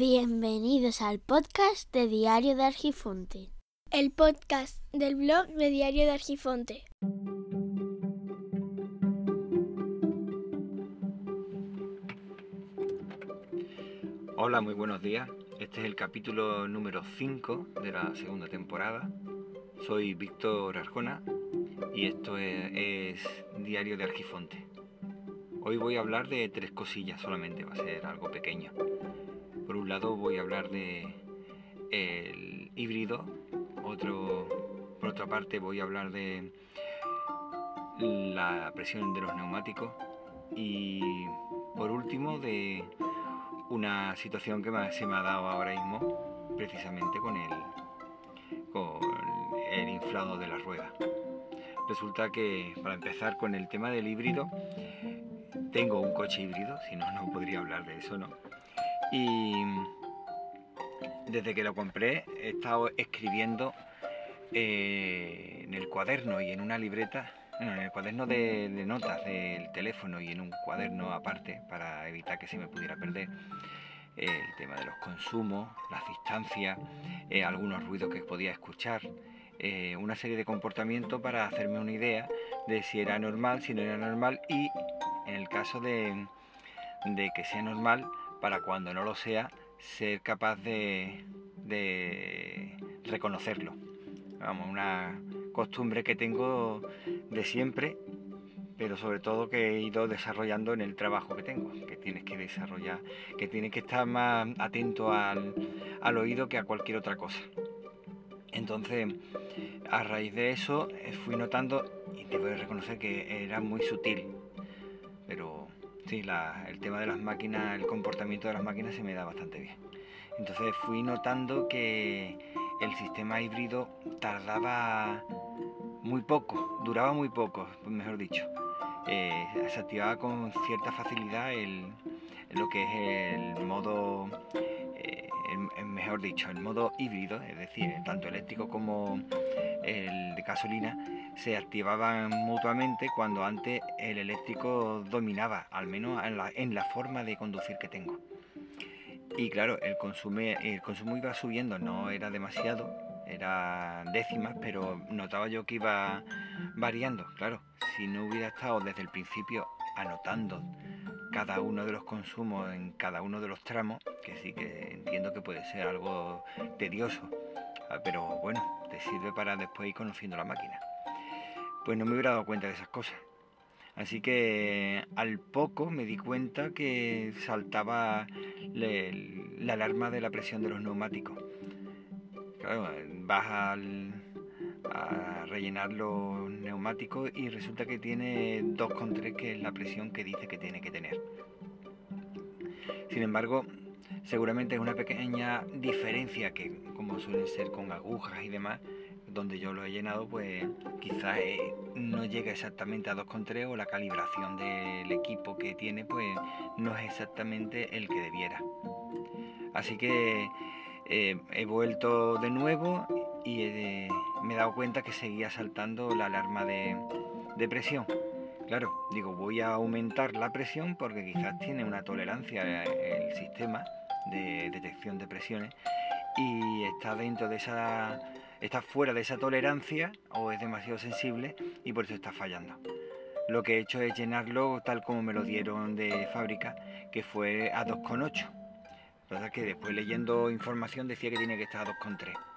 Bienvenidos al podcast de Diario de Argifonte. El podcast del blog de Diario de Argifonte. Hola, muy buenos días. Este es el capítulo número 5 de la segunda temporada. Soy Víctor Arjona y esto es, es Diario de Argifonte. Hoy voy a hablar de tres cosillas solamente, va a ser algo pequeño. Por un lado voy a hablar de el híbrido, otro, por otra parte voy a hablar de la presión de los neumáticos y por último de una situación que se me ha dado ahora mismo precisamente con el, con el inflado de la rueda. Resulta que para empezar con el tema del híbrido, tengo un coche híbrido, si no, no podría hablar de eso, ¿no? Y desde que lo compré he estado escribiendo eh, en el cuaderno y en una libreta, en el cuaderno de, notas del teléfono y en un cuaderno aparte para evitar que se me pudiera perder el tema de los consumos, las distancias, eh, algunos ruidos que podía escuchar, eh, una serie de comportamientos para hacerme una idea de si era normal, si no era normal y en el caso de, que sea normal, para cuando no lo sea, ser capaz de, reconocerlo. Vamos, una costumbre que tengo de siempre, pero sobre todo que he ido desarrollando en el trabajo que tengo, que tienes que desarrollar, que tienes que estar más atento al, oído que a cualquier otra cosa. Entonces, a raíz de eso, eh, fui notando, y debo reconocer que era muy sutil, pero sí, el tema de las máquinas, el comportamiento de las máquinas se me da bastante bien. Entonces fui notando que el sistema híbrido tardaba muy poco, duraba muy poco, mejor dicho. Eh, se activaba con cierta facilidad el, lo que es el modo, mejor dicho, el modo híbrido, es decir, tanto eléctrico como el de gasolina, se activaban mutuamente cuando antes el eléctrico dominaba, al menos en la, forma de conducir que tengo. Y claro, el consumo, el consumo iba subiendo, no era demasiado, era décimas, pero notaba yo que iba variando. Claro, si no hubiera estado desde el principio anotando cada uno de los consumos en cada uno de los tramos, que sí que entiendo que puede ser algo tedioso, ah, pero bueno, te sirve para después ir conociendo la máquina. Pues no me hubiera dado cuenta de esas cosas. Así que al poco me di cuenta que saltaba la alarma de la presión de los neumáticos. Claro, vas al, a rellenar los neumáticos y resulta que tiene 2,3 que es la presión que dice que tiene que tener. Sin embargo, seguramente es una pequeña diferencia que como suelen ser con agujas y demás, donde yo lo he llenado, pues quizás eh, no llega exactamente a 2,3 o la calibración del equipo que tiene, pues no es exactamente el que debiera. Así que eh, he vuelto de nuevo y me he dado cuenta que seguía saltando la alarma de, presión. Claro, digo, voy a aumentar la presión porque quizás tiene una tolerancia el sistema de detección de presiones y está dentro de esa está fuera de esa tolerancia o es demasiado sensible y por eso está fallando. Lo que he hecho es llenarlo tal como me lo dieron de fábrica, que fue a 2,8. Entonces que después leyendo información decía que tiene que estar a 2,3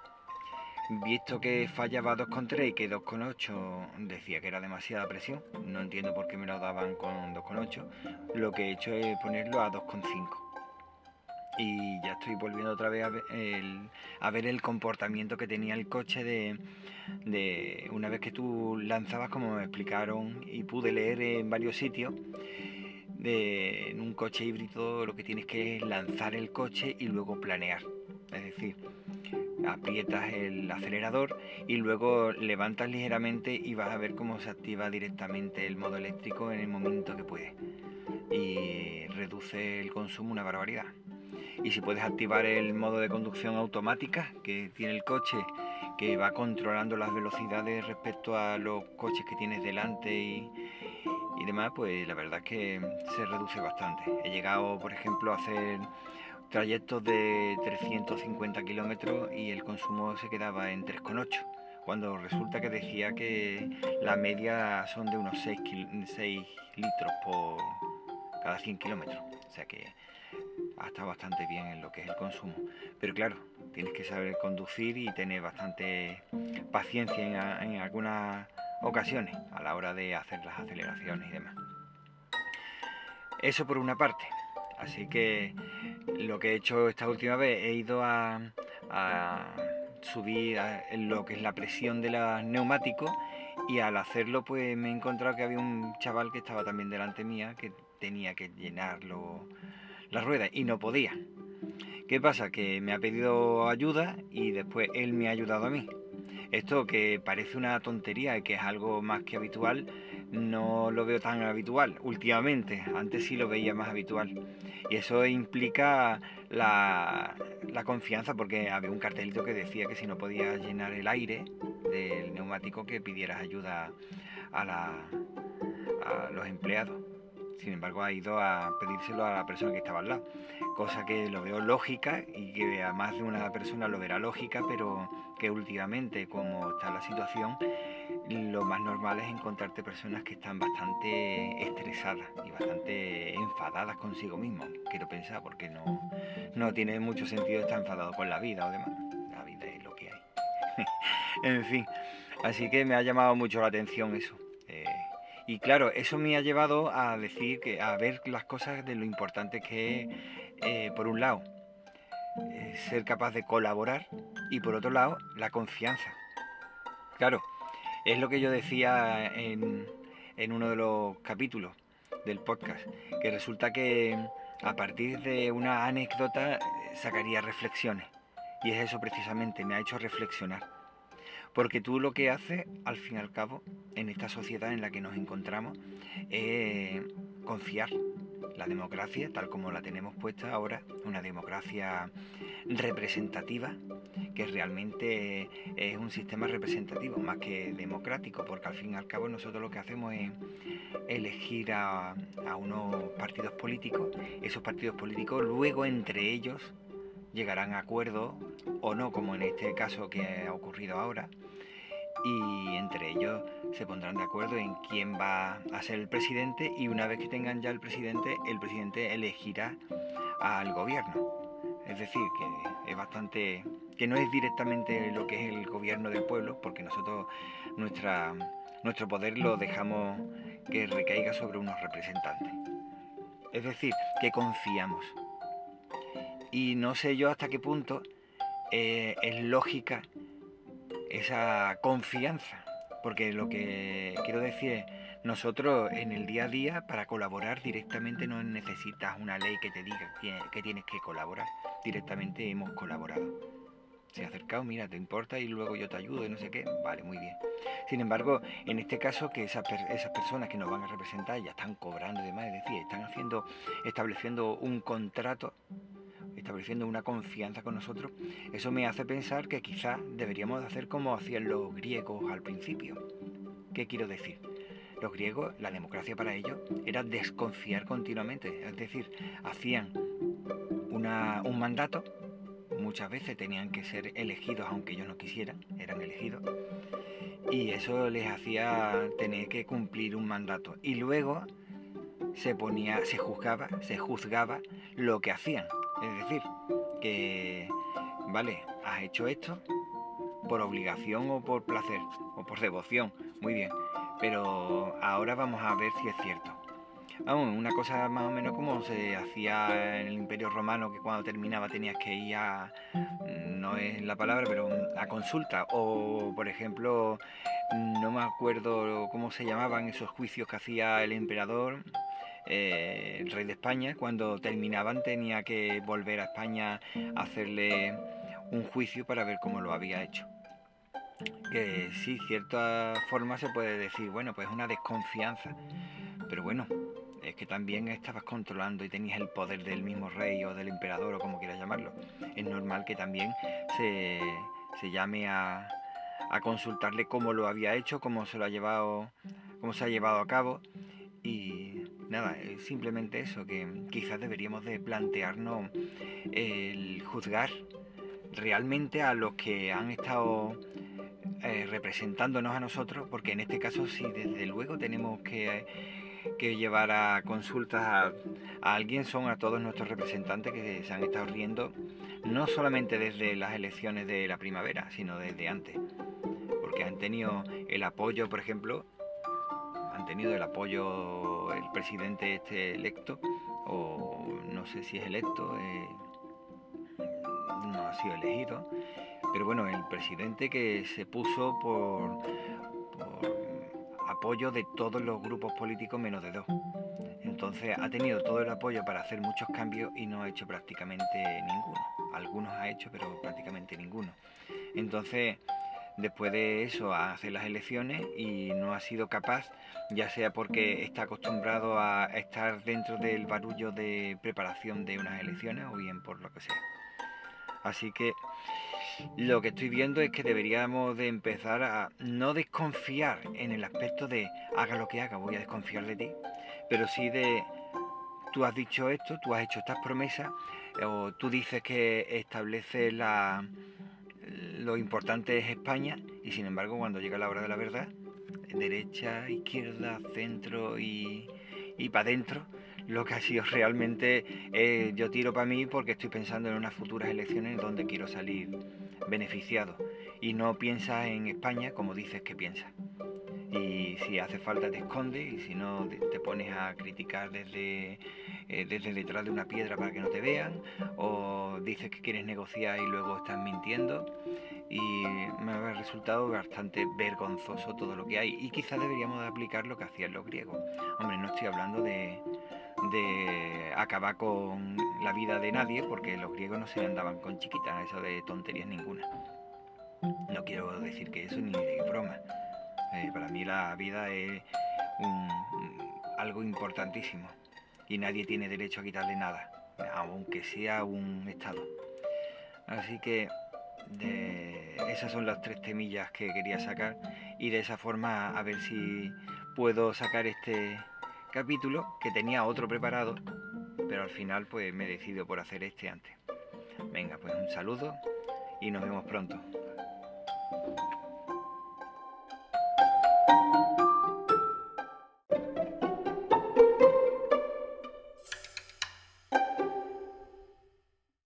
visto que fallaba 2,3 y que 2,8 decía que era demasiada presión, no entiendo por qué me lo daban con 2,8, lo que he hecho es ponerlo a 2,5. Y ya estoy volviendo otra vez a ver, el, comportamiento que tenía el coche de, una vez que tú lanzabas, como me explicaron y pude leer en varios sitios, de, en un coche híbrido lo que tienes que es lanzar el coche y luego planear. Es decir, aprietas el acelerador y luego levantas ligeramente y vas a ver cómo se activa directamente el modo eléctrico en el momento que puede y reduce el consumo una barbaridad. Y si puedes activar el modo de conducción automática que tiene el coche, que va controlando las velocidades respecto a los coches que tienes delante y, y demás, pues la verdad es que se reduce bastante. He llegado, por ejemplo, a hacer trayectos de 350 kilómetros y el consumo se quedaba en 3,8 cuando resulta que decía que la media son de unos 6, litros por cada 100 kilómetros. O sea que está bastante bien en lo que es el consumo. Pero claro, tienes que saber conducir y tener bastante paciencia en, en algunas ocasiones a la hora de hacer las aceleraciones y demás. Eso por una parte. Así que lo que he hecho esta última vez, he ido a, subir lo que es la presión de los neumáticos y al hacerlo pues me he encontrado que había un chaval que estaba también delante mía que tenía que llenarlo las ruedas y no podía. ¿Qué pasa? Que me ha pedido ayuda y después él me ha ayudado a mí. Esto que parece una tontería y que es algo más que habitual, no lo veo tan habitual últimamente. Antes sí lo veía más habitual. Y eso implica la, confianza, porque había un cartelito que decía que si no podías llenar el aire del neumático, que pidieras ayuda a, a los empleados. Sin embargo, ha ido a pedírselo a la persona que estaba al lado. Cosa que lo veo lógica y que a más de una persona lo verá lógica, pero que últimamente, como está la situación, lo más normal es encontrarte personas que están bastante estresadas y bastante enfadadas consigo mismo. Quiero pensar, porque no, no tiene mucho sentido estar enfadado con la vida o demás. La vida es lo que hay. en fin, así que me ha llamado mucho la atención eso. Eh, y claro, eso me ha llevado a decir que a ver las cosas de lo importante que es, eh, por un lado, eh, ser capaz de colaborar y por otro lado, la confianza. Claro, es lo que yo decía en, en uno de los capítulos del podcast, que resulta que a partir de una anécdota sacaría reflexiones. Y es eso precisamente, me ha hecho reflexionar. Porque tú lo que haces, al fin y al cabo, en esta sociedad en la que nos encontramos, es confiar. La democracia, tal como la tenemos puesta ahora, una democracia representativa, que realmente es un sistema representativo más que democrático, porque al fin y al cabo nosotros lo que hacemos es elegir a, a unos partidos políticos, esos partidos políticos luego entre ellos llegarán a acuerdos o no, como en este caso que ha ocurrido ahora, y entre ellos se pondrán de acuerdo en quién va a ser el presidente y una vez que tengan ya el presidente, el presidente elegirá al gobierno. Es decir, que es bastante que no es directamente lo que es el gobierno del pueblo, porque nosotros nuestra nuestro poder lo dejamos que recaiga sobre unos representantes. Es decir, que confiamos. Y no sé yo hasta qué punto eh, es lógica esa confianza. Porque lo que quiero decir es, nosotros en el día a día para colaborar directamente no necesitas una ley que te diga que, tienes que colaborar. Directamente hemos colaborado. Se ha acercado, mira, te importa y luego yo te ayudo y no sé qué. Vale, muy bien. Sin embargo, en este caso, que esas, esas personas que nos van a representar ya están cobrando y demás, es decir, están haciendo, estableciendo un contrato estableciendo una confianza con nosotros, eso me hace pensar que quizás deberíamos hacer como hacían los griegos al principio. ¿Qué quiero decir? Los griegos, la democracia para ellos era desconfiar continuamente, es decir, hacían un mandato, muchas veces tenían que ser elegidos aunque ellos no quisieran, eran elegidos, y eso les hacía tener que cumplir un mandato. Y luego se ponía, se juzgaba, se juzgaba lo que hacían. Es decir, que, vale, has hecho esto por obligación o por placer o por devoción, muy bien, pero ahora vamos a ver si es cierto. Vamos, una cosa más o menos como se hacía en el Imperio Romano, que cuando terminaba tenías que ir a, no es la palabra, pero a consulta, o por ejemplo, no me acuerdo cómo se llamaban esos juicios que hacía el emperador, eh, el rey de España, cuando terminaban tenía que volver a España a hacerle un juicio para ver cómo lo había hecho. Que sí, cierta forma se puede decir, bueno, pues una desconfianza, pero bueno, es que también estabas controlando y tenías el poder del mismo rey o del emperador o como quieras llamarlo. Es normal que también se, se llame a, a consultarle cómo lo había hecho, cómo se lo ha llevado, cómo se ha llevado a cabo y nada, simplemente eso, que quizás deberíamos de plantearnos el juzgar realmente a los que han estado eh, representándonos a nosotros, porque en este caso sí, desde luego tenemos que, llevar a consultas a, alguien, son a todos nuestros representantes que se han estado riendo, no solamente desde las elecciones de la primavera, sino desde antes, porque han tenido el apoyo, por ejemplo, han tenido el apoyo el presidente este electo, o no sé si es electo, eh, no ha sido elegido, pero bueno, el presidente que se puso por, apoyo de todos los grupos políticos menos de dos. Entonces ha tenido todo el apoyo para hacer muchos cambios y no ha hecho prácticamente ninguno. Algunos ha hecho, pero prácticamente ninguno. Entonces, después de eso, hace las elecciones y no ha sido capaz, ya sea porque está acostumbrado a estar dentro del barullo de preparación de unas elecciones o bien por lo que sea. Así que lo que estoy viendo es que deberíamos de empezar a no desconfiar en el aspecto de haga lo que haga, voy a desconfiar de ti, pero sí de tú has dicho esto, tú has hecho estas promesas, o tú dices que establece la, lo importante es España, y sin embargo cuando llega la hora de la verdad, derecha, izquierda, centro y, y para adentro, lo que ha sido realmente eh, yo tiro para mí porque estoy pensando en unas futuras elecciones donde quiero salir beneficiado y no piensas en España como dices que piensas. Y si hace falta te escondes y si no te pones a criticar desde, eh, desde detrás de una piedra para que no te vean o dices que quieres negociar y luego estás mintiendo y me ha resultado bastante vergonzoso todo lo que hay y quizás deberíamos de aplicar lo que hacían los griegos. Hombre, no estoy hablando de, acabar con la vida de nadie, porque los griegos no se andaban con chiquitas, eso de tonterías ninguna. No quiero decir que eso ni broma. Eh, para mí la vida es algo importantísimo y nadie tiene derecho a quitarle nada, aunque sea un Estado. Así que esas son las tres temillas que quería sacar y de esa forma a ver si puedo sacar este capítulo que tenía otro preparado, pero al final pues me decido por hacer este antes. Venga, pues un saludo y nos vemos pronto.